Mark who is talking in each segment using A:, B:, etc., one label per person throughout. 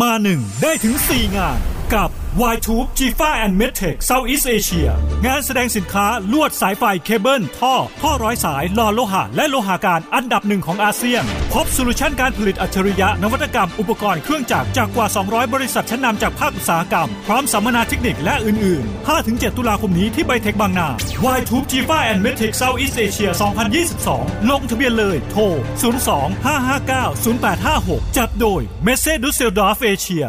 A: มาหนึ่งได้ถึง 4 งานกับ Y-Tube Jifa and Medtech Southeast Asia งานแสดงสินค้าลวดสายไฟเคเบิลท่อ ท่อร้อยสายหล่อโลหะ และโลหะการอันดับหนึ่งของอาเซียน พบโซลูชันการผลิตอัจฉริยะ นวัตกรรมอุปกรณ์เครื่องจักรจากกว่า 200 บริษัทชั้นนำจากภาคอุตสาหกรรม พร้อมสัมมนาเทคนิคและอื่น ๆ 5-7 ตุลาคมนี้ที่ไบเทคบางนา wire Tube GIFA and METEC Southeast Asia 2022 ลงทะเบียนเลยโทร 02-559-0856 จัดโดย m e s s e d u s s e l d o r f Asia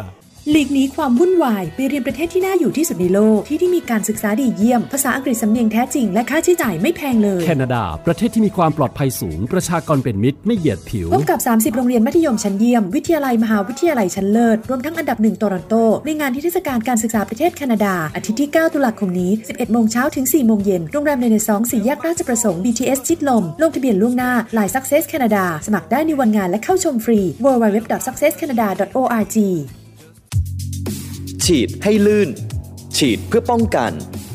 B: หลีกหนีความวุ่นวายไปเรียนประเทศที่น่าอยู่ที่สุดในโลกที่ที่มีการศึกษาดีเยี่ยม ภาษาอังกฤษสำเนียงแท้จริง และค่าใช้จ่ายไม่แพงเลย
C: แคนาดา ประเทศที่มีความปลอดภัยสูง ประชากรเป็นมิตรไม่เหยียดผิว
B: พบกับ 30 โรงเรียนมัธยมชั้นเยี่ยม วิทยาลัยมหาวิทยาลัยชั้นเลิศ รวมทั้งอันดับหนึ่งโตรอนโต ในงานที่เทศกาลการศึกษาประเทศแคนาดา อาทิตย์ที่ 9 ตุลาคมนี้ 11 โมงเช้าถึง 4 โมงเย็น โรงแรมในในสองสี่แยกราชประสงค์ BTS ชิดลม ลงทะเบียนล่วงหน้า Line Success Canada สมัครได้ในวันงานและเข้าชมฟรี www.successcanada.org
D: ฉีดให้ลื่น ฉีดเพื่อป้องกัน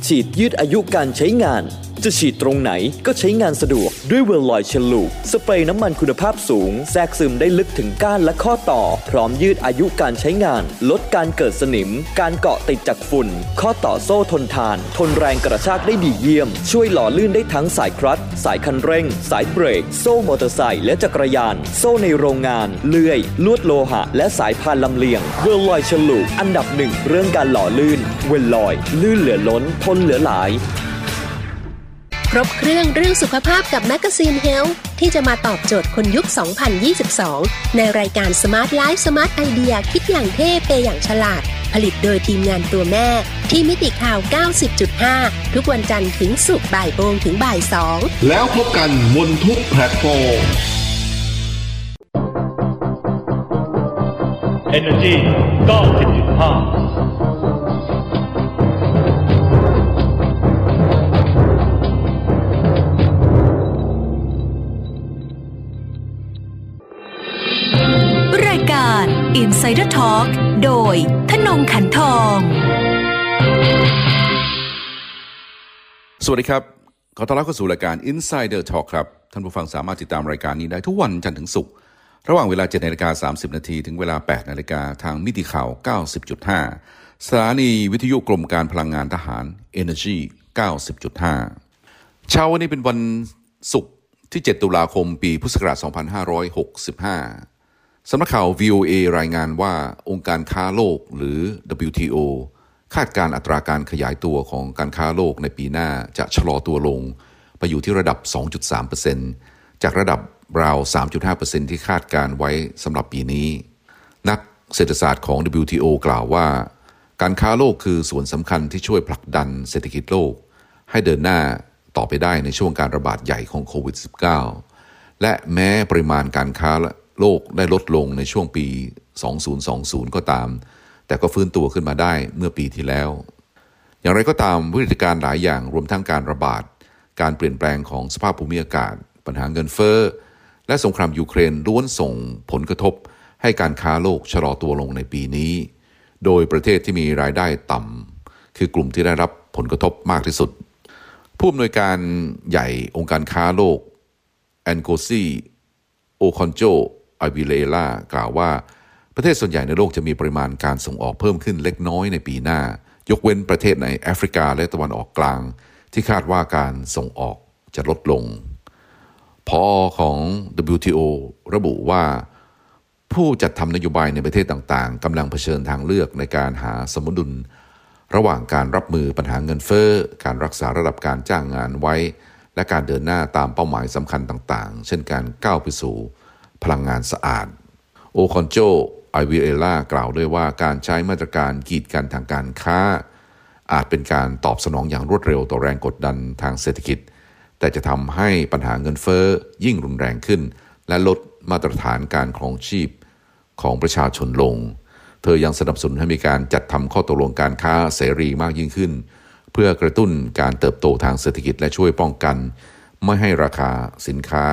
D: ฉีดยืดอายุการใช้งาน จะฉีดตรงไหนก็ใช้งานสะดวกด้วยเวลลอยเชลู สเปรย์น้ำมันคุณภาพสูง แทรกซึมได้ลึกถึงก้านและข้อต่อ พร้อมยืดอายุการใช้งาน ลดการเกิดสนิม การเกาะติดจากฝุ่น ข้อต่อโซ่ทนทาน ทนแรงกระชากได้ดีเยี่ยม ช่วยหล่อลื่นได้ทั้งสายคลัตช์สายคันเร่ง สายเบรก โซ่มอเตอร์ไซค์และจักรยาน โซ่ในโรงงาน เลื่อย ลวดโลหะ และสายพานลำเลียงเวลลอยฉลูอันดับหนึ่งเรื่องการหล่อลื่น เวลลอย ลื่นเหลือล้น ทนเหลือหลาย
E: ครบเครื่องเรื่องสุขภาพกับ magazine health ที่จะมาตอบโจทย์คนยุค 2022 ในรายการ Smart Life Smart Idea คิดอย่างเท่เป็นอย่างฉลาด ผลิตโดยทีมงานตัวแม่ ที่มิติข่าว 90.5 ทุกวันจันทร์ถึงศุกร์บ่ายโมงถึงบ่ายสอง
F: แล้วพบกันบนทุกแพลตฟอร์ม
A: Energy 90.5
G: โดยธนงขันทอง
H: สวัสดีครับ ขอต้อนรับเข้าสู่รายการ Insider Talk ครับ ท่านผู้ฟังสามารถติดตามรายการนี้ได้ทุกวันจันทร์ถึงศุกร์ระหว่างเวลา7นาฬิกา30 นาทีถึงเวลา 8 นาฬิกาทางมิติข่าว 90.5 สถานีวิทยุกรมการพลังงานทหาร Energy 90.5 เช้าวันนี้เป็นวันศุกร์ที่ 7 ตุลาคม ปีพุทธศักราช 2565 สำนักข่าว VOA รายงานว่าองค์การค้าโลกหรือ WTO คาดการอัตราการขยายตัวของการค้าโลกในปีหน้าจะชะลอตัวลง ไปอยู่ที่ระดับ 2.3%จากระดับราว 3.5%ที่คาดการไว้สำหรับปีนี้ นักเศรษฐศาสตร์ของ WTO กล่าวว่า การค้าโลกคือส่วนสำคัญที่ช่วยผลักดันเศรษฐกิจโลก ให้เดินหน้าต่อไปได้ในช่วงการระบาดใหญ่ของโควิด -19 และแม้ปริมาณการค้า โลกได้ลดลงในช่วงปี 2020 ก็ตาม แต่ก็ฟื้นตัวขึ้นมาได้เมื่อปีที่แล้ว อย่างไรก็ตามวิกฤตการหลายอย่างรวมทั้งการระบาด การเปลี่ยนแปลงของสภาพภูมิอากาศ ปัญหาเงินเฟ้อ และสงครามยูเครนล้วนส่งผลกระทบ ให้การค้าโลกชะลอตัวลงในปีนี้ โดยประเทศที่มีรายได้ต่ำคือกลุ่มที่ได้รับผลกระทบมากที่สุด ผู้อำนวยการใหญ่องค์การค้าโลกแอนโกซีโอคอนโจ อาวิเลล่ากล่าวว่า ประเทศส่วนใหญ่ในโลกจะมีปริมาณการส่งออกเพิ่มขึ้นเล็กน้อยในปีหน้า ยกเว้นประเทศในแอฟริกาและตะวันออกกลาง ที่คาดว่าการส่งออกจะลดลงพอของ WTO ระบุว่า ผู้จัดทำนโยบายในประเทศต่างๆกำลังเผชิญทางเลือกในการหาสมดุล ระหว่างการรับมือปัญหาเงินเฟ้อ การรักษาระดับการจ้างงานไว้ และการเดินหน้าตามเป้าหมายสำคัญต่างๆ เช่นการก้าวไปสู่ พลังงานสะอาด โอคอนโจไอวิเอล่ากล่าวด้วยว่าการใช้มาตรการกีดกันทางการค้า อาจเป็นการตอบสนองอย่างรวดเร็วต่อแรงกดดันทางเศรษฐกิจ แต่จะทำให้ปัญหาเงินเฟ้อยิ่งรุนแรงขึ้น และลดมาตรฐานการครองชีพของประชาชนลง เธอยังสนับสนุนให้มีการจัดทำข้อตกลงการค้าเสรีมากยิ่งขึ้น เพื่อกระตุ้นการเติบโตทางเศรษฐกิจและช่วยป้องกัน ไม่ให้ราคาสินค้า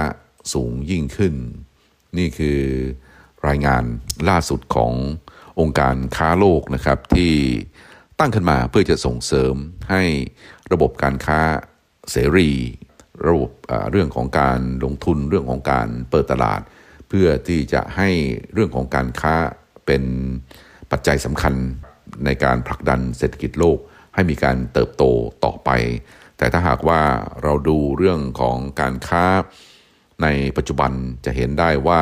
H: สูงยิ่งขึ้น นี่คือรายงานล่าสุดขององค์การค้าโลกนะครับ ที่ตั้งขึ้นมาเพื่อจะส่งเสริมให้ระบบการค้าเสรี ระบบเรื่องของการลงทุนเรื่องของการเปิดตลาด เพื่อที่จะให้เรื่องของการค้าเเป็นปัจจัยสำคัญในการผลักดันเศรษฐกิจโลกให้มีการเติบโตต่อไป แต่ถ้าหากว่าเราดูเรื่องของการค้า ในปัจจุบันจะเห็นได้ว่า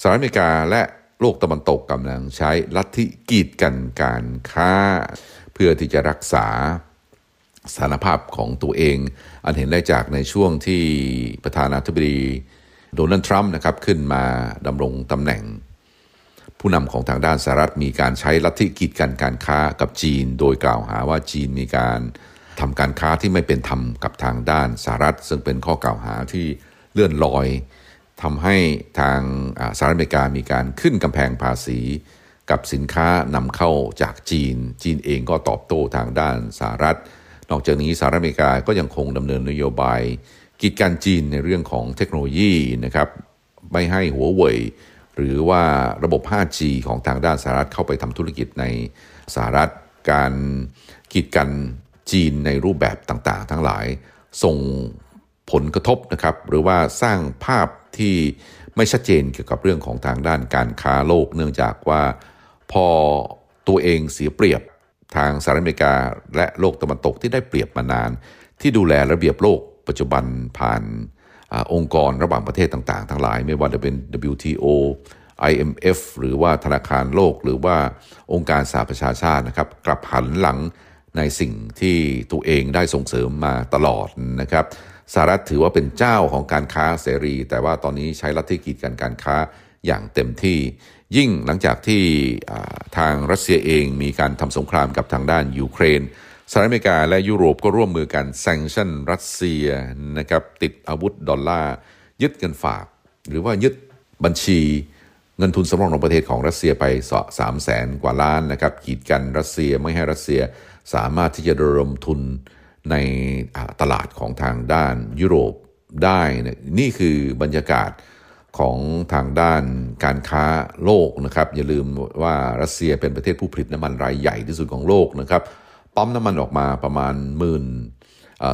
H: สหรัฐอเมริกาและโลกตะวันตกกำลังใช้ลัทธิกีดกันการค้า เพื่อที่จะรักษาสถานภาพของตัวเอง อันเห็นได้จากในช่วงที่ประธานาธิบดีโดนัลด์ทรัมป์นะครับขึ้นมาดำรงตำแหน่ง ผู้นำของทางด้านสหรัฐมีการใช้ลัทธิกีดกันการค้ากับจีน โดยกล่าวหาว่าจีนมีการทำการค้าที่ไม่เป็นธรรมกับทางด้านสหรัฐ ซึ่งเป็นข้อกล่าวหาที่ เลื่อนลอยทำให้ทางสหรัฐอเมริกามีการขึ้นกำแพงภาษี กับสินค้านำเข้าจากจีน จีนเองก็ตอบโต้ทางด้านสหรัฐ นอกจากนี้สหรัฐอเมริกาก็ยังคงดำเนินนโยบายกีดกันจีนในเรื่องของเทคโนโลยีนะครับไม่ให้หัวเว่ยหรือว่าระบบ 5G ของทางด้านสหรัฐเข้าไปทำธุรกิจในสหรัฐ การกีดกันจีนในรูปแบบต่างๆ ทั้งหลายส่ง ผลกระทบนะครับหรือว่าสร้างภาพที่ไม่ชัดเจนเกี่ยวกับเรื่องของทางด้านการค้าโลก เนื่องจากว่าพอตัวเองเสียเปรียบทางสหรัฐอเมริกา และโลกตะวันตกที่ได้เปรียบมานาน ที่ดูแลระเบียบโลกปัจจุบันผ่านอองค์กรระหว่างประเทศต่างๆ ทั้งหลาย ไม่ว่าจะเป็น WTO IMF หรือว่าธนาคารโลก หรือว่าองค์การสหประชาชาตินะครับ กลับหันหลังในสิ่งที่ตัวเองได้ส่งเสริมมาตลอดนะครับ สหรัฐถือว่าเป็นเจ้าของการค้าเสรี แต่ว่าตอนนี้ใช้ลัทธิกีดกันการค้าอย่างเต็มที่ ยิ่งหลังจากที่ทางรัสเซียเองมีการทำสงครามกับทางด้านยูเครนสหรัฐอเมริกาและยุโรปก็ร่วมมือกันแซงชั่นรัสเซียนะครับติดอาวุธดอลลาร์ยึดเงินฝาก หรือว่ายึดบัญชีเงินทุนสำรองของประเทศของรัสเซียไปสามแสนกว่าล้านนะครับกีดกันรัสเซียไม่ให้รัสเซียสามารถที่จะระดมทุน ในตลาดของทางด้านยุโรปได้นี่คือบรรยากาศของทางด้านการค้าโลกนะครับ อย่าลืมว่ารัสเซียเป็นประเทศผู้ผลิตน้ำมันรายใหญ่ที่สุดของโลกนะครับปั๊มน้ำมันออกมาประมาณหมื่น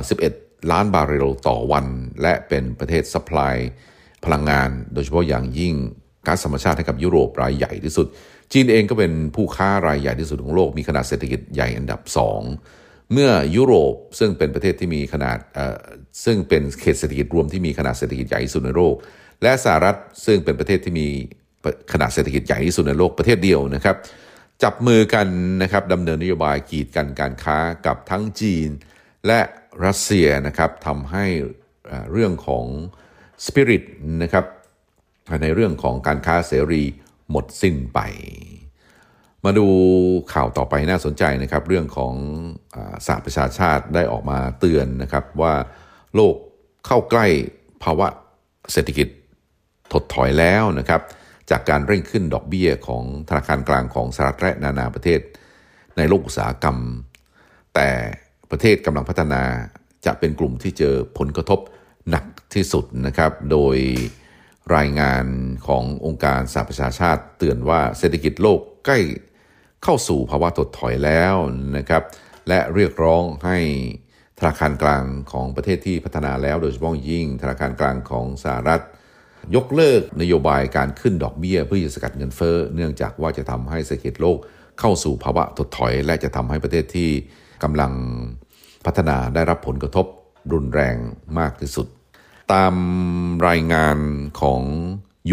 H: สิบเอ็ดล้านบาร์เรลต่อวัน และเป็นประเทศ supply พลังงาน โดยเฉพาะอย่างยิ่งก๊าซธรรมชาติให้กับยุโรปรายใหญ่ที่สุด จีนเองก็เป็นผู้ค้ารายใหญ่ที่สุดของโลกมีขนาดเศรษฐกิจใหญ่อันดับสอง เมื่อยุโรปซึ่งเป็นประเทศที่มีขนาดซึ่งเป็นเขตเศรษฐกิจรวมที่มีขนาดเศรษฐกิจใหญ่ที่สุดในโลก และสหรัฐซึ่งเป็นประเทศที่มีขนาดเศรษฐกิจใหญ่ที่สุดในโลกประเทศเดียวนะครับ จับมือกันนะครับดำเนินนโยบายกีดกันการค้ากับทั้งจีน และรัสเซียนะครับทำให้เรื่องของสปิริตนะครับในเรื่องของการค้าเสรีหมดสิ้นไป มาดูข่าวต่อไปน่าสนใจนะครับ เรื่องของสหประชาชาติได้ออกมาเตือนนะครับว่าโลกเข้าใกล้ภาวะเศรษฐกิจถดถอยแล้วนะครับ จากการเร่งขึ้นดอกเบี้ยของธนาคารกลางของสหรัฐและนานาประเทศ ในโลกอุตสาหกรรม แต่ประเทศกำลังพัฒนาจะเป็นกลุ่มที่เจอผลกระทบหนักที่สุดนะครับ โดยรายงานขององค์การสหประชาชาติเตือนว่าเศรษฐกิจโลกใกล้ เข้าสู่ภาวะถดถอยแล้วนะครับ และเรียกร้องให้ธนาคารกลางของประเทศที่พัฒนาแล้วโดยเฉพาะยิ่งธนาคารกลางของสหรัฐ ยกเลิกนโยบายการขึ้นดอกเบี้ย เพื่อจะสกัดเงินเฟ้อเนื่องจากว่าจะทำให้เศรษฐกิจโลกเข้าสู่ภาวะถดถอย และจะทำให้ประเทศที่กำลังพัฒนาได้รับผลกระทบรุนแรงมากที่สุด ตามรายงานของ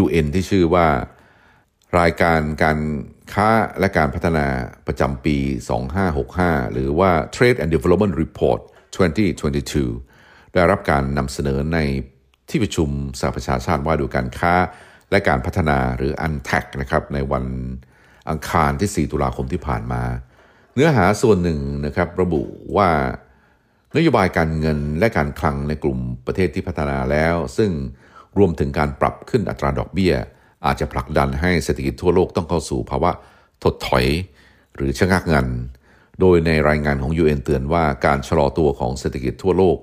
H: UN ที่ชื่อว่า รายการการ ค้าและการพัฒนาประจำปี 2565 หรือว่า Trade and Development Report 2022 ได้รับการนำเสนอในที่ประชุมสหประชาชาติว่าดูการค้าและการพัฒนาหรือ UNTAC นะครับในวันอังคารที่ 4 ตุลาคมที่ผ่านมา เนื้อหาส่วนหนึ่งนะครับระบุว่านโยบายการเงินและการคลังในกลุ่มประเทศที่พัฒนาแล้ว ซึ่งรวมถึงการปรับขึ้นอัตราดอกเบี้ย อาจจะผลักดันให้เศรษฐกิจทั่วโลกต้องเข้าสู่ภาวะถดถอยหรือชะงักงัน โดยในรายงานของ UN เตือนว่าการชะลอตัวของเศรษฐกิจทั่วโลก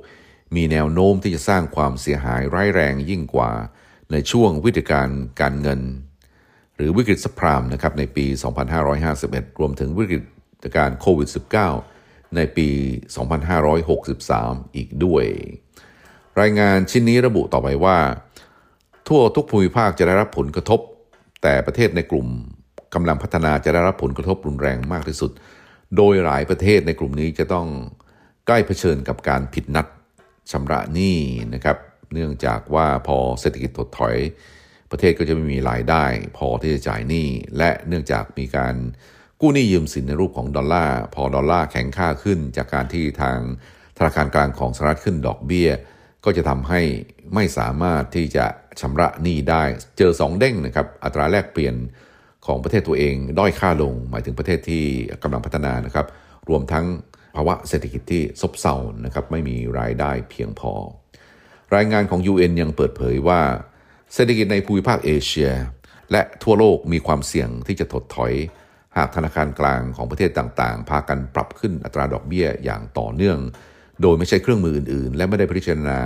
H: มีแนวโน้มที่จะสร้างความเสียหายร้ายแรงยิ่งกว่า ในช่วงวิกฤตการการเงิน หรือวิกฤตซัพพรามนะครับในปี 2551 รวมถึงวิกฤตการโควิด -19 ในปี 2563 อีกด้วย รายงานชิ้นนี้ระบุต่อไปว่า ทั่วทุกภูมิภาคจะได้รับผลกระทบ แต่ประเทศในกลุ่มกำลังพัฒนาจะได้รับผลกระทบรุนแรงมากที่สุด โดยหลายประเทศในกลุ่มนี้จะต้องใกล้เผชิญกับการผิดนัดชำระหนี้นะครับ เนื่องจากว่าพอเศรษฐกิจถดถอย ประเทศก็จะไม่มีรายได้ พอที่จะจ่ายหนี้ และเนื่องจากมีการกู้หนี้ยืมสินในรูปของดอลลาร์ พอดอลลาร์แข็งค่าขึ้น จากการที่ทางธนาคารกลางของสหรัฐขึ้นดอกเบี้ย ก็จะทำให้ไม่สามารถที่จะ ชำระหนี้ได้เจอสองเด้งนะครับอัตราแลกเปลี่ยนของประเทศตัวเองด้อยค่าลง หมายถึงประเทศที่กำลังพัฒนานะครับ รวมทั้งภาวะเศรษฐกิจที่ซบเซานะครับไม่มีรายได้เพียงพอ รายงานของ UN ยังเปิดเผยว่า เศรษฐกิจในภูมิภาคเอเชีย และทั่วโลกมีความเสี่ยงที่จะถดถอย หากธนาคารกลางของประเทศต่างๆ พากันปรับขึ้นอัตราดอกเบี้ยอย่างต่อเนื่อง โดยไม่ใช่เครื่องมืออื่น ๆ และไม่ได้พิจารณา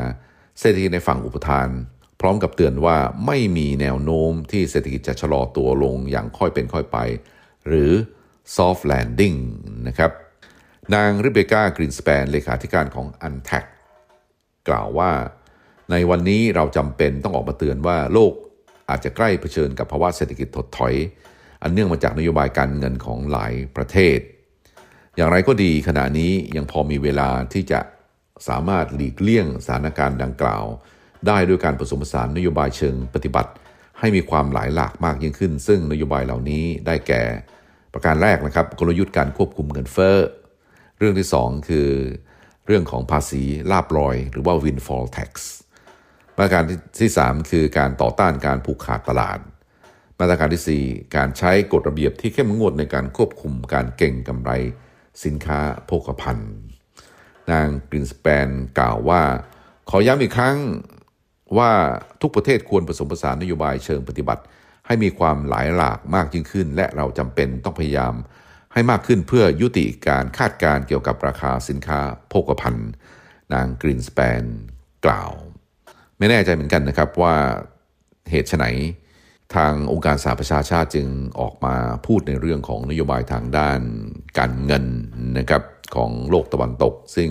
H: เศรษฐกิจในฝั่งอุปทาน ร้อมกับเตือนว่าไม่มีแนวโน้มที่เศรษฐกิจจะชะลอตัวลงอย่างค่อยเป็นค่อยไป หรือ soft landing นะครับ นางริเบกากรินสเปนเลขาธิการของ u n t a c กล่าวว่า ในวันนี้เราจำเป็นต้องออกมาเตือนว่าโลกอาจจะใกล้เผชิญกับภาวะเศรษฐกิจถดถอย อันเนื่องมาจากนโยบายการเงินของหลายประเทศ อย่างไรก็ดีขณะนี้ยังพอมีเวลาที่จะสามารถหลีกเลี่ยงสถานการณ์ดังกล่าว ได้ด้วยการผสมผสานนโยบายเชิงปฏิบัติ ให้มีความหลายหลากมากยิ่งขึ้น ซึ่งนโยบายเหล่านี้ได้แก่ ประการแรกนะครับกลยุทธ์การควบคุมเงินเฟ้อเรื่องที่ 2 คือ เรื่องของภาษีลาบลอย หรือว่า windfall tax มาตรการที่ 3 คือการต่อต้านการผูกขาดตลาด มาตรการที่ 4 การใช้กฎระเบียบที่เข้มงวดในการควบคุมการเก่งกำไรสินค้าโภคภัณฑ์ นางกรินสแปนกล่าวว่า ขอย้ำอีกครั้ง ว่าทุกประเทศควรผสมผสานนโยบายเชิงปฏิบัติ ให้มีความหลายหลากมากยิ่งขึ้น และเราจำเป็นต้องพยายาม ให้มากขึ้นเพื่อยุติการคาดการเกี่ยวกับราคาสินค้าโภคภัณฑ์ นางกรีนสแปนกล่าว ไม่แน่ใจเหมือนกันนะครับว่าเหตุไฉนทางองค์การสหประชาชาติจึงออกมาพูดในเรื่องของนโยบายทางด้านการเงินนะครับของโลกตะวันตก ซึ่ง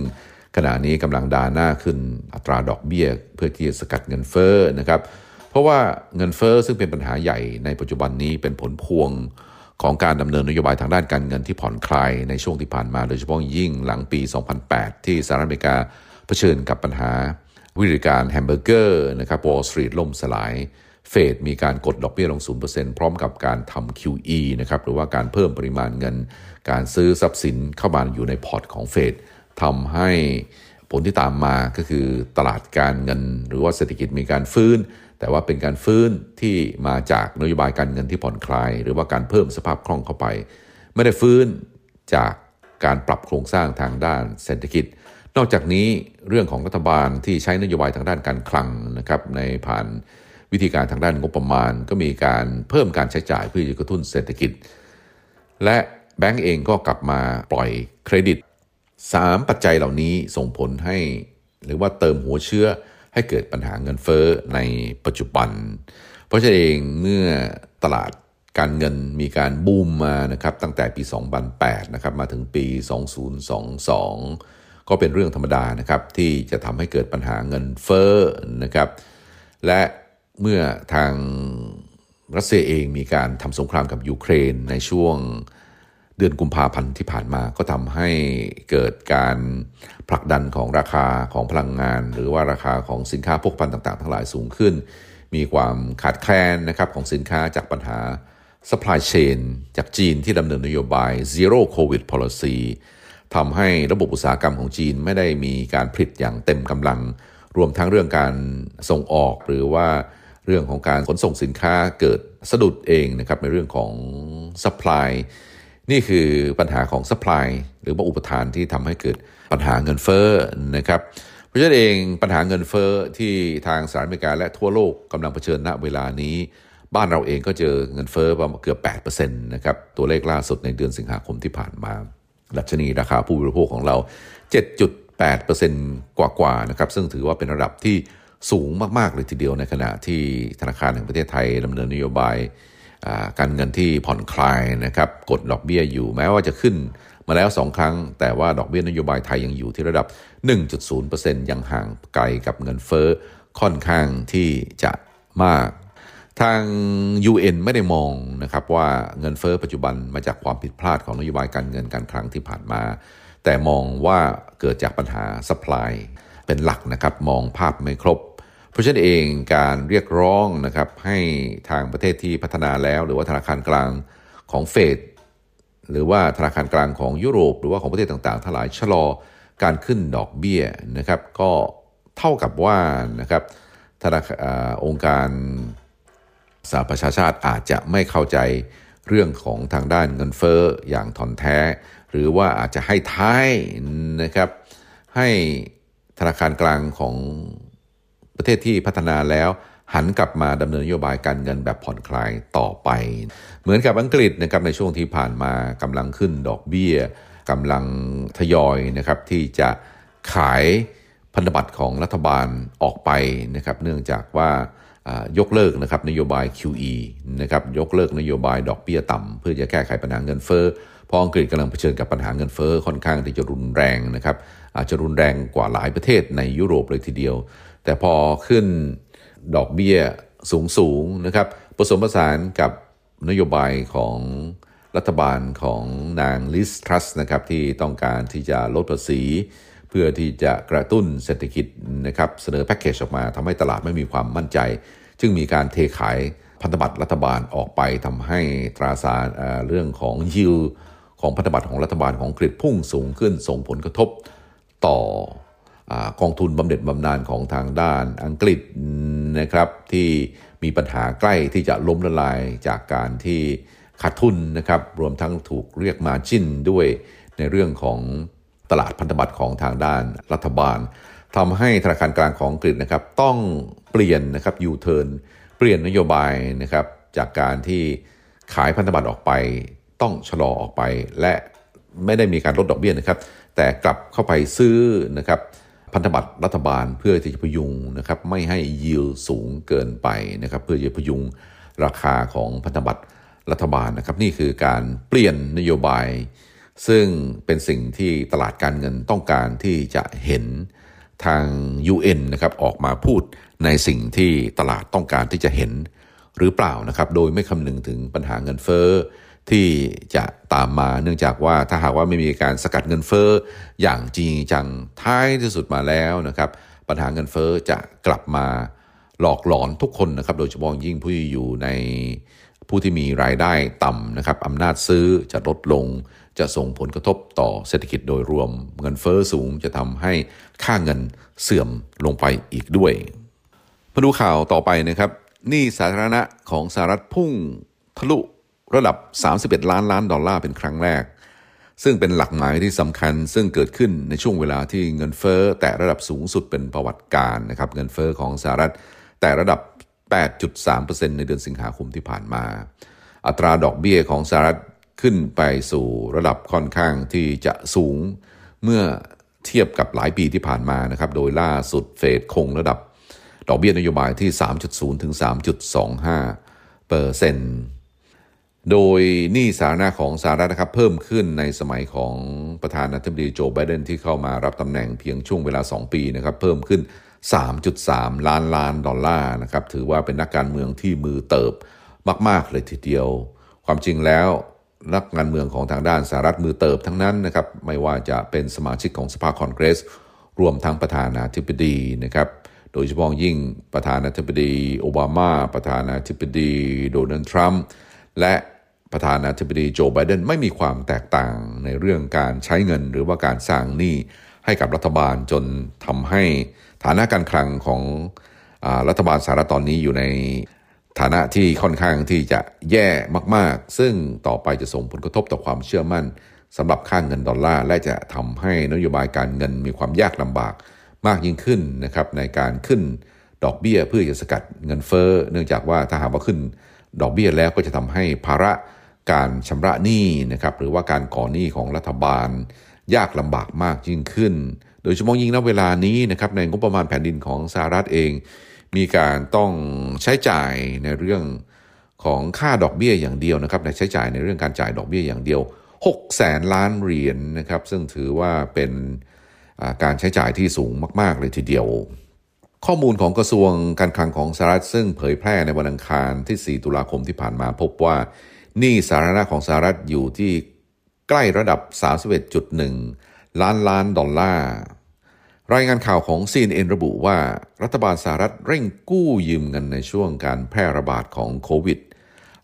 H: ขณะนี้กำลังดาหน้าขึ้นอัตราดอกเบี้ย เพื่อที่จะสกัดเงินเฟ้อนะครับ เพราะว่าเงินเฟ้อซึ่งเป็นปัญหาใหญ่ในปัจจุบันนี้เป็นผลพวงของการดำเนินนโยบายทางด้านการเงินที่ผ่อนคลายในช่วงที่ผ่านมา โดยเฉพาะยิ่งหลังปี 2008 ที่สหรัฐอเมริกาเผชิญกับปัญหา วิกฤตการณ์แฮมเบอร์เกอร์นะครับวอลสตรีทล่มสลาย เฟดมีการกดดอกเบี้ยลง 0%พร้อมกับการทำ QE นะครับหรือว่าการเพิ่มปริมาณเงิน การซื้อทรัพย์สินเข้ามาอยู่ในพอร์ตของเฟด ทำให้ผลที่ตามมาก็คือตลาดการเงิน หรือว่าเศรษฐกิจมีการฟื้น แต่ว่าเป็นการฟื้นที่มาจากนโยบายการเงินที่ผ่อนคลาย หรือว่าการเพิ่มสภาพคล่องเข้าไป ไม่ได้ฟื้นจากการปรับโครงสร้างทางด้านเศรษฐกิจ นอกจากนี้เรื่องของรัฐบาลที่ใช้นโยบายทางด้านการคลังนะครับในผ่านวิธีการทางด้านงบประมาณ ก็มีการเพิ่มการใช้จ่ายเพื่อกระตุ้นเศรษฐกิจ และแบงก์เองก็กลับมาปล่อยเครดิต 3 ปัจจัยเหล่านี้ส่งผลให้ หรือว่าเติมหัวเชื้อให้เกิดปัญหาเงินเฟ้อในปัจจุบัน เพราะฉะนั้นเองเมื่อตลาดการเงินมีการบูมมานะครับตั้งแต่ปี 2008 นะครับมาถึงปี 2022 ก็เป็นเรื่องธรรมดานะครับที่จะทำให้เกิดปัญหาเงินเฟ้อนะครับ และเมื่อทางรัสเซียเองมีการทำสงครามกับยูเครนในช่วง เดือนกุมภาพันธ์ที่ผ่านมาก็ทำให้เกิดการผลักดันของราคาของพลังงาน หรือว่าราคาของสินค้าพวกพันต่าง ๆ ทั้งหลายสูงขึ้น มีความขาดแคลนนะครับของสินค้าจากปัญหา supply chain จากจีนที่ดำเนินนโยบาย zero covid policy ทำให้ระบบอุตสาหกรรมของจีนไม่ได้มีการผลิตอย่างเต็มกำลัง รวมทั้งเรื่องการส่งออก หรือว่าเรื่องของการขนส่งสินค้าเกิดสะดุดเองนะครับในเรื่องของ supply นี่คือปัญหาของ supply หรือว่าอุปทานที่ทำให้เกิดปัญหาเงินเฟ้อนะครับเพราะฉะนั้นเองปัญหาเงินเฟ้อที่ทางสหรัฐอเมริกาและทั่วโลกกำลังเผชิญณเวลานี้ บ้านเราเองก็เจอเงินเฟ้อประมาณเกือบ8%นะครับตัวเลขล่าสุดในเดือนสิงหาคมที่ผ่านมาดัชนีราคาผู้บริโภคของเรา 7.8%กว่าๆนะครับซึ่งถือว่าเป็นระดับที่สูงมาก ๆ เลยทีเดียวในขณะที่ธนาคารแห่งประเทศไทยดำเนินนโยบาย การเงินที่ผ่อนคลายนะครับกดดอกเบี้ยอยู่แม้ว่าจะขึ้นมาแล้ว 2 ครั้ง แต่ว่าดอกเบี้ยนโยบายไทยยังอยู่ที่ระดับ 1.0%ยังห่างไกลกับเงินเฟ้อค่อนข้างที่จะมาก ทาง UN ไม่ได้มองนะครับว่าเงินเฟอ้อปัจจุบันมาจากความผิดพลาดของนโยบายการเงินการคลังที่ผ่านมา แต่มองว่าเกิดจากปัญหาสป라이เป็นหลักนะครับมองภาพไม่ครบ เพราะฉะนั้นเองการเรียกร้องนะครับให้ทางประเทศที่พัฒนาแล้ว หรือว่าธนาคารกลางของเฟดหรือว่าธนาคารกลางของยุโรป หรือว่าของประเทศต่างๆทั้งหลายชะลอการขึ้นดอกเบี้ยนะครับ ก็เท่ากับว่านะครับธนาคารองค์การสหประชาชาติอาจจะไม่เข้าใจเรื่องของทางด้านเงินเฟ้ออย่างถ่อนแท้ หรือว่าอาจจะให้ท้ายนะครับให้ธนาคารกลางของ ประเทศที่พัฒนาแล้วหันกลับมาดำเนินนโยบายการเงินแบบผ่อนคลายต่อไป เหมือนกับอังกฤษนะครับในช่วงที่ผ่านมากำลังขึ้นดอกเบี้ยกำลังทยอยนะครับที่จะขายพันธบัตรของรัฐบาลออกไปนะครับเนื่องจากว่ายกเลิกนะครับนโยบาย QE นะครับยกเลิกนโยบายดอกเบี้ยต่ำเพื่อจะแก้ไขปัญหาเงินเฟ้อเพราะอังกฤษกำลังเผชิญกับปัญหาเงินเฟ้อค่อนข้างที่จะรุนแรงนะครับอาจจะรุนแรงกว่าหลายประเทศในยุโรปเลยทีเดียว แต่พอขึ้นดอกเบี้ยสูงสูงนะครับผสมผสานกับนโยบายของรัฐบาลของนางลิสทรัสนะครับที่ต้องการที่จะลดภาษี เพื่อที่จะกระตุ้นเศรษฐกิจนะครับเสนอแพ็กเกจออกมาทำให้ตลาดไม่มีความมั่นใจ จึงมีการเทขายพันธบัตรรัฐบาลออกไปทำให้ตราสารเรื่องของยิวของพันธบัตรของรัฐบาลของอังกพุ่งสูงขึ้นส่งผลกระทบต่อ กองทุนบำเหน็จบำนาญของทางด้านอังกฤษนะครับ ที่มีปัญหาใกล้ที่จะล้มละลายจากการที่ขาดทุนนะครับ รวมทั้งถูกเรียกมาจิ้นด้วยในเรื่องของตลาดพันธบัตรของทางด้านรัฐบาลทำให้ธนาคารกลางของอังกฤษนะครับต้องเปลี่ยนนะครับยูเทิร์นเปลี่ยนนโยบายนะครับจากการที่ขายพันธบัตรออกไป ต้องชะลอออกไป และไม่ได้มีการลดดอกเบี้ยนะครับ แต่กลับเข้าไปซื้อนะครับ พันธบัตรรัฐบาลเพื่อที่จะพยุงนะครับไม่ให้ยิวสูงเกินไปนะครับเพื่อจะพยุงราคาของพันธบัตรรัฐบาลนะครับนี่คือการเปลี่ยนนโยบาย ซึ่งเป็นสิ่งที่ตลาดการเงินต้องการที่จะเห็นทาง UN นะครับออกมาพูดในสิ่งที่ตลาดต้องการที่จะเห็น หรือเปล่านะครับ โดยไม่คำนึงถึงปัญหาเงินเฟ้อที่จะตามมาเนื่องจากว่าถ้าหากว่าไม่มีการสกัดเงินเฟ้ออย่างจริงจังท้ายที่สุดมาแล้วนะครับ ปัญหาเงินเฟ้อจะกลับมาหลอกหลอนทุกคนนะครับ โดยเฉพาะยิ่งผู้ที่อยู่ในผู้ที่มีรายได้ต่ำนะครับอำนาจซื้อจะลดลง จะส่งผลกระทบต่อเศรษฐกิจโดยรวม เงินเฟอ้อสูงจะทำให้ค่าเงินเสื่อมลงไปอีกด้วยมาดูข่าวต่อไปนะครับ หนี้สาธารณะของสหรัฐพุ่งทะลุระดับ 31 ล้านล้านดอลลาร์เป็นครั้งแรก ซึ่งเป็นหลักหมายที่สำคัญซึ่งเกิดขึ้นในช่วงเวลาที่เงินเฟอ้อแต่ระดับสูงสุดเป็นประวัติการนะครับเงินเฟอ้อของสหรัฐแต่ระดับ 8.3%ในเดือนสิงหาคมที่ผ่านมา อัตราดอกเบี้ยของสหรัฐขึ้นไปสู่ระดับค่อนข้างที่จะสูงเมื่อเทียบกับหลายปีที่ผ่านมานะครับ โดยล่าสุดเฟดคงระดับ ดอกเบี้ยนโยบายที่ 3.0 ถึง 3.25เปอร์เซ็นต์โดยหนี้สาธารณะของสหรัฐนะครับเพิ่มขึ้นในสมัยของประธานาธิบดีโจไบเดนที่เข้ามารับตำแหน่งเพียงช่วงเวลา 2 ปีนะครับเพิ่มขึ้น 3.3 ล้านล้านดอลลาร์นะครับถือว่าเป็นนักการเมืองที่มือเติบมาก ๆ เลยทีเดียว ความจริงแล้วนักการเมืองของทางด้านสหรัฐมือเติบทั้งนั้นนะครับไม่ว่าจะเป็นสมาชิกของสภาคอนเกรส รวมทั้งประธานาธิบดีนะครับ โดยเฉพาะยิ่งประธานาธิบดีโอบามา ประธานาธิบดีโดนัลด์ทรัมป์และประธานาธิบดีโจไบเดนไม่มีความแตกต่างในเรื่องการใช้เงินหรือว่าการสร้างหนี้ให้กับรัฐบาลจนทำให้ฐานะการคลังของอรัฐบาลสหรัฐตอนนี้อยู่ในฐานะที่ค่อนข้างที่จะแย่มาก ๆ ซึ่งต่อไปจะส่งผลกระทบต่อความเชื่อมั่นสำหรับค่างเงินดอลลาร์และจะทำให้นโยบายการเงินมีความยากลำบาก มากยิ่งขึ้นนะครับในการขึ้นดอกเบี้ยเพื่อจะสกัดเงินเฟ้อเนื่องจากว่าถ้าหากว่าขึ้นดอกเบี้ยแล้วก็จะทำให้ภาระการชำระหนี้นะครับหรือว่าการก่อหนี้ของรัฐบาล ยากลำบากมากยิ่งขึ้น โดยเฉพาะยิ่งณเวลานี้นะครับในงบประมาณแผ่นดินของสหรัฐเอง มีการต้องใช้จ่ายในเรื่องของค่าดอกเบี้ยอย่างเดียวนะครับในใช้จ่ายในเรื่องการจ่ายดอกเบี้ยอย่างเดียว6แสนล้านเหรียญนนะครับซึ่งถือว่าเป็น การใช้จ่ายที่สูงมากๆเลยทีเดียว ข้อมูลของกระทรวงการคลังของสหรัฐซึ่งเผยแพร่ในวันอังคารที่ 4 ตุลาคมที่ผ่านมาพบว่าหนี้สาธารณะของสหรัฐอยู่ที่ใกล้ระดับ 31.1 ล้านล้านดอลลาร์รายงานข่าวของ CNN ระบุว่ารัฐบาลสหรัฐเร่งกู้ยืมเงินในช่วงการแพร่ระบาดของโควิด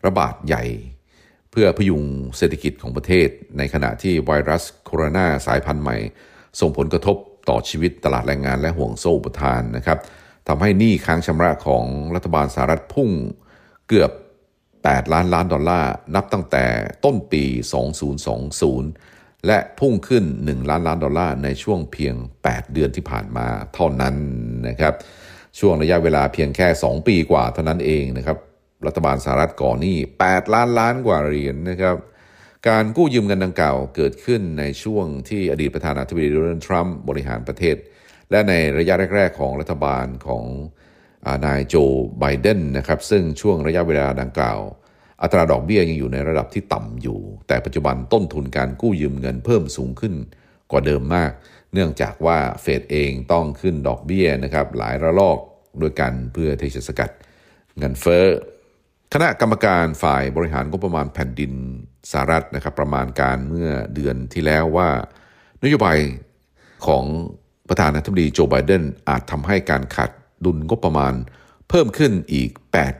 H: ระบาดใหญ่ เพื่อพยุงเศรษฐกิจของประเทศ ในขณะที่ไวรัสโคโรนาสายพันธุ์ใหม่ ส่งผลกระทบต่อชีวิตตลาดแรงงานและห่วงโซ่อุปทานนะครับทำให้หนี้ค้างชำระของรัฐบาลสหรัฐพุ่งเกือบ 8 ล้านล้านดอลลาร์ นับตั้งแต่ต้นปี 2020 และพุ่งขึ้น 1 ล้านล้านดอลลาร์ในช่วงเพียง 8 เดือนที่ผ่านมาเท่านั้นนะครับ ช่วงระยะเวลาเพียงแค่ 2 ปีกว่าเท่านั้นเองนะครับ รัฐบาลสหรัฐก่อหนี้ 8 ล้านล้านกว่าเหรียญนนะครับ การกู้ยืมเงินดังกล่าวเกิดขึ้นในช่วงที่อดีตประธานาธิบดีโดนัลด์ทรัมป์บริหารประเทศ และในระยะแรก ๆ ของรัฐบาลของนายโจไบเดนนะครับซึ่งช่วงระยะเวลาดังกล่าว อัตราดอกเบี้ยยังอยู่ในระดับที่ต่ำอยู่ แต่ปัจจุบันต้นทุนการกู้ยืมเงินเพิ่มสูงขึ้นกว่าเดิมมาก เนื่องจากว่าเฟดเองต้องขึ้นดอกเบี้ยนะครับหลายระลอกด้วยกันเพื่อที่จะสกัดเงินเฟ้อคณะกรรมการฝ่ายบริหารงบประมาณแผ่นดิน สหรัฐนะครับประมาณการเมื่อเดือนที่แล้วว่า นโยบายของประธานาธิบดีโจไบเดนอาจทำให้การขาดดุลงบประมาณเพิ่มขึ้นอีก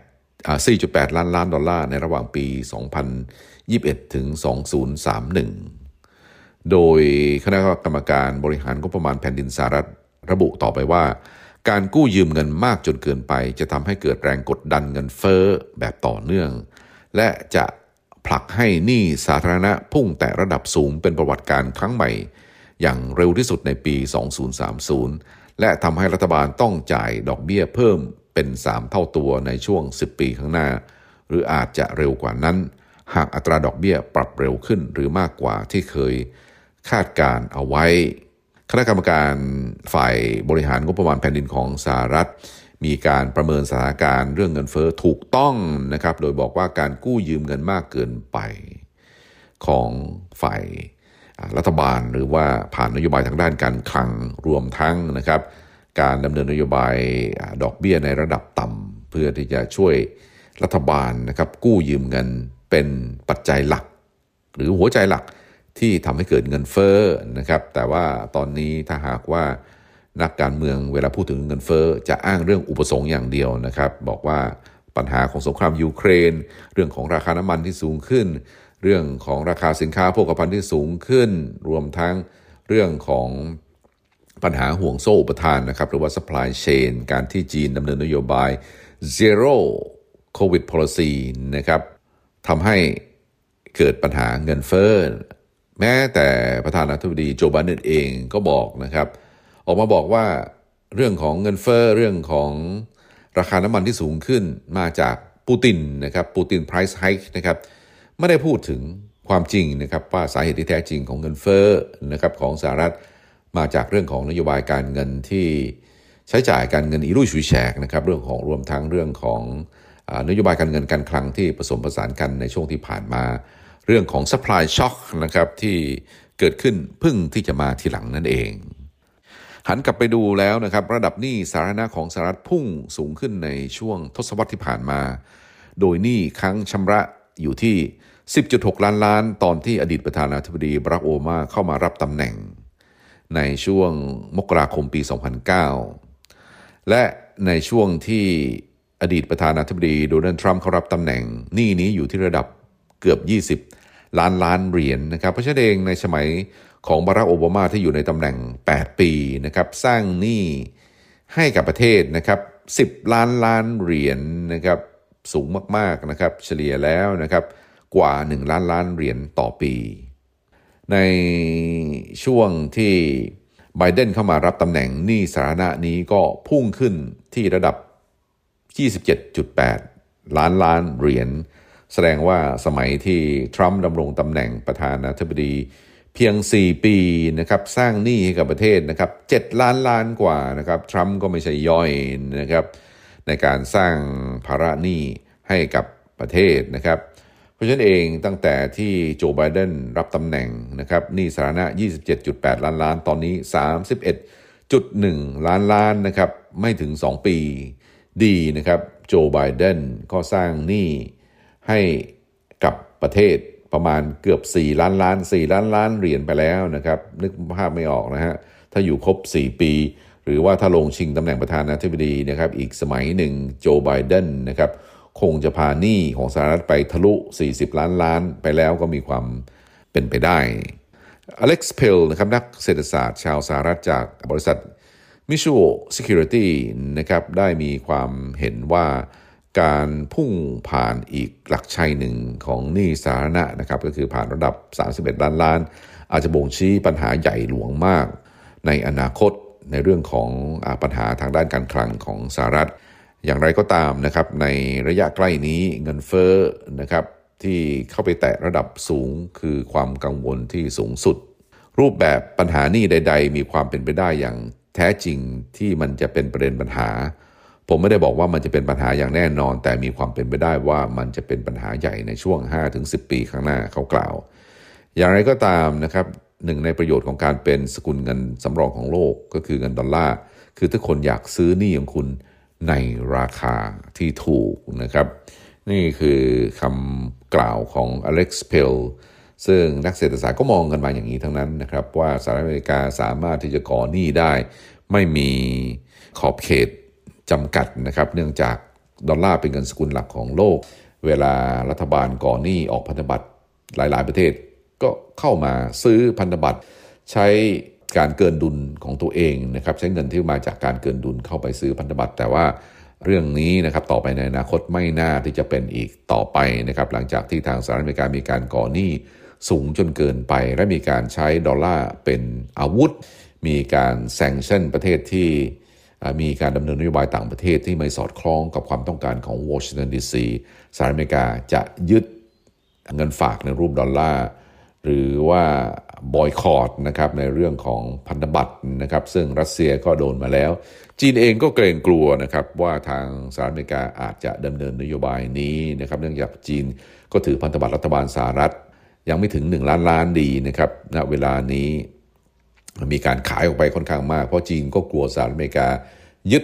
H: 8 4.8 ล้านล้านดอลลาร์ในระหว่างปี 2021 ถึง 2031 โดยคณะกรรมการบริหารงบประมาณแผ่นดินสหรัฐระบุต่อไปว่า การกู้ยืมเงินมากจนเกินไป จะทำให้เกิดแรงกดดันเงินเฟ้อแบบต่อเนื่อง และจะ ผลักให้หนี้สาธารณะพุ่งแต่ระดับสูงเป็นประวัติการครั้งใหม่ อย่างเร็วที่สุดในปี 2030 และทำให้รัฐบาลต้องจ่ายดอกเบี้ยเพิ่มเป็น 3 เท่าตัวในช่วง 10 ปีข้างหน้า หรืออาจจะเร็วกว่านั้น หากอัตราดอกเบี้ยปรับเร็วขึ้นหรือมากกว่าที่เคยคาดการเอาไว้ คณะกรรมการฝ่ายบริหารงบประมาณแผ่นดินของสหรัฐ มีการประเมินสถานการณ์เรื่องเงินเฟอ้อถูกต้องนะครับ โดยบอกว่าการกู้ยืมเงินมากเกินไปของฝ่ายรัฐบาล หรือว่าผ่านนโยบายทางด้านการคลังรวมทั้งนะครับ การดำเนินนโยบายดอกเบี้ยในระดับต่ำเพื่อที่จะช่วยรัฐบาลนะครับกู้ยืมเงินเป็นปัจจัยหลัก หรือหัวใจหลักที่ทำให้เกิดเงินเฟ้อนะครับ แต่ว่าตอนนี้ถ้าหากว่า นักการเมืองเวลาพูดถึงเงินเฟ้อจะอ้างเรื่องอุปสงค์อย่างเดียวนะครับ บอกว่าปัญหาของสงครามยูเครน เรื่องของราคาน้ำมันที่สูงขึ้น เรื่องของราคาสินค้าโภคภัณฑ์ที่สูงขึ้น รวมทั้งเรื่องของปัญหาห่วงโซ่อุปทานนะครับ หรือว่า supply chain การที่จีนดำเนินนโยบาย zero covid policy นะครับทำให้เกิดปัญหาเงินเฟ้อแม้แต่ประธานาธิบดีโจไบเดนเองก็บอกนะครับ ออกมาบอกว่าเรื่องของเงินเฟ้อเรื่องของราคาน้ำมันที่สูงขึ้นมาจากปูตินนะครับปูติน price hike นะครับไม่ได้พูดถึงความจริงนะครับว่าสาเหตุที่แท้จริงของเงินเฟ้อนะครับของสหรัฐมาจากเรื่องของนโยบายการเงินที่ใช้จ่ายการเงินอีรุ่ยชุยแฉกนะครับเรื่องของรวมทั้งเรื่องของนโยบายการเงินการคลังที่ผสมผสานกันในช่วงที่ผ่านมา เรื่องของ supply shock นะครับที่เกิดขึ้นพึ่งที่จะมาทีหลังนั่นเอง หันกลับไปดูแล้วนะครับ ระดับหนี้สาธารณะของสหรัฐพุ่งสูงขึ้นในช่วงทศวรรษที่ผ่านมา โดยหนี้ครั้งชำระอยู่ที่ 10.6 ล้านล้าน ตอนที่อดีตประธานาธิบดีบรักโอบามาเข้ามารับตำแหน่ง ในช่วงมกราคมปี 2009 และในช่วงที่อดีตประธานาธิบดีโดนัลด์ทรัมป์เขารับตำแหน่งหนี้นี้อยู่ที่ระดับเกือบ 20 ล้านล้านเหรียญนนะครับ เพราะฉะนั้นเองในสมัย ของบารักโอบามาที่อยู่ในตำแหน่ง 8 ปีนะครับสร้างหนี้ให้กับประเทศนะครับ10 ล้านล้านเหรียญนนะครับสูงมากๆนะครับเฉลี่ยแล้วนะครับกว่า 1 ล้านล้านเหรียญต่อปี ในช่วงที่ไบเดนเข้ามารับตำแหน่งหนี้สาธารณะนี้ก็พุ่งขึ้นที่ระดับ 27.8 ล้านล้านเหรียญ แสดงว่าสมัยที่ทรัมป์ดำรงตำแหน่งประธานาธิบดี พียง 4 ปีนะครับสร้างหนี้ให้กับประเทศนะครับ7ล้านล้านกว่านะครับทรัมป์ก็ไม่ใช่ย่อยนะครับในการสร้างภาระหนี้ให้กับประเทศนะครับ เพราะฉะนั้นเองตั้งแต่ที่โจไบเดนรับตำแหน่งนะครับหนี้สาธารณะ 27.8 ล้านล้านตอนนี้ 31.1 ล้านล้านนะครับไม่ถึง 2 ปีดีนะครับโจไบเดนก็สร้างหนี้ให้กับประเทศ ประมาณเกือบ 4 ล้านล้าน 4 ล้านล้านเหรียญไปแล้วนะครับ นึกภาพไม่ออกนะฮะ ถ้าอยู่ครบ 4 ปี หรือว่าถ้าลงชิงตำแหน่งประธานาธิบดีนะครับ อีกสมัยหนึ่งโจไบเดนนะครับ คงจะพาหนี้ของสหรัฐไปทะลุ 40 ล้านล้านไปแล้วก็มีความเป็นไปได้อเล็กซ์เพลนะครับนักเศรษฐศาสตร์ชาวสหรัฐจากบริษัท Mutual Security นะครับได้มีความเห็นว่า การพุ่งผ่านอีกหลักชัยหนึ่งของหนี้สาธารณะนะครับก็คือผ่านระดับ 31 ล้านล้าน อาจจะบ่งชี้ปัญหาใหญ่หลวงมาก ในอนาคตในเรื่องของปัญหาทางด้านการคลังของสหรัฐ อย่างไรก็ตามนะครับในระยะใกล้นี้เงินเฟ้อนะครับที่เข้าไปแตะระดับสูงคือความกังวลที่สูงสุด รูปแบบปัญหานี้ใด ๆ มีความเป็นไปได้อย่างแท้จริงที่มันจะเป็นประเด็นปัญหา ผมไม่ได้บอกว่ามันจะเป็นปัญหาอย่างแน่นอน แต่มีความเป็นไปได้ว่ามันจะเป็นปัญหาใหญ่ในช่วง 5-10 ปีข้างหน้าเขากล่าว อย่างไรก็ตามนะครับหนึ่งในประโยชน์ของการเป็นสกุลเงินสำรองของโลกก็คือเงินดอลลาร์คือทุกคนอยากซื้อหนี้ของคุณในราคาที่ถูกนะครับ นี่คือคำกล่าวของอเล็กซ์เพลซึ่งนักเศรษฐศาสตร์ก็มองกันมาอย่างนี้ทั้งนั้นนะครับ ว่าสหรัฐอเมริกาสามารถที่จะก่อหนี้ได้ ไม่มีขอบเขต จำกัดนะครับ เนื่องจากดอลลาร์เป็นเงินสกุลหลักของโลก เวลารัฐบาลก่อหนี้ออกพันธบัตรหลาย ๆ ประเทศ ก็เข้ามาซื้อพันธบัตรใช้การเกินดุลของตัวเองนะครับใช้เงินที่มาจากการเกินดุลเข้าไปซื้อพันธบัตรแต่ว่าเรื่องนี้นะครับต่อไปในอนาคตไม่น่าที่จะเป็นอีกต่อไปนะครับหลังจากที่ทางสหรัฐอเมริกามีการก่อหนี้สูงจนเกินไป และมีการใช้ดอลลาร์เป็นอาวุธ มีการแซงชั่นประเทศที่ มีการดำเนินนโยบายต่างประเทศที่ไม่สอดคล้องกับความต้องการของวอชิงตันดีซีสหรัฐอเมริกาจะยึดเงินฝากในรูปดอลลาร์หรือว่าบอยคอตนะครับในเรื่องของพันธบัตรนะครับ ซึ่งรัสเซียก็โดนมาแล้ว จีนเองก็เกรงกลัวนะครับ ว่าทางสหรัฐอเมริกาอาจจะดำเนินนโยบายนี้นะครับ เนื่องจากจีนก็ถือพันธบัตรรัฐบาลสหรัฐ ยังไม่ถึง 1 ล้านล้านดีนะครับณเวลานี้ มีการขายออกไปค่อนข้างมาก เพราะจีนก็กลัวสหรัฐอเมริกายึด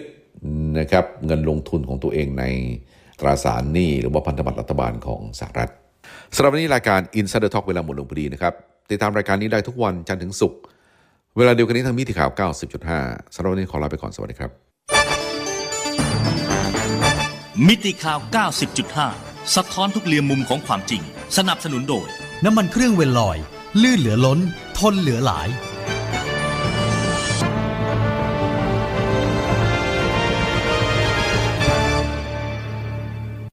H: นะครับเงินลงทุนของตัวเองในตราสารหนี้หรือว่าพันธบัตรรัฐบาลของสหรัฐสำหรับวันนี้รายการ Insider Talk เวลาหมดลงพอดีนะครับ ติดตามรายการนี้ได้ทุกวันจันทร์ถึงศุกร์เวลาเดียวกันนี้ทางมิติข่าว 90.5สำหรับวันนี้ขอลาไปก่อนสวัสดีครับ
I: มิติข่าว 90.5 สะท้อนทุกเรียมมุมของความจริง สนับสนุนโดย
J: น้ำมันเครื่องเวลลอย ลื่นเหลือล้น ทนเหลือหลาย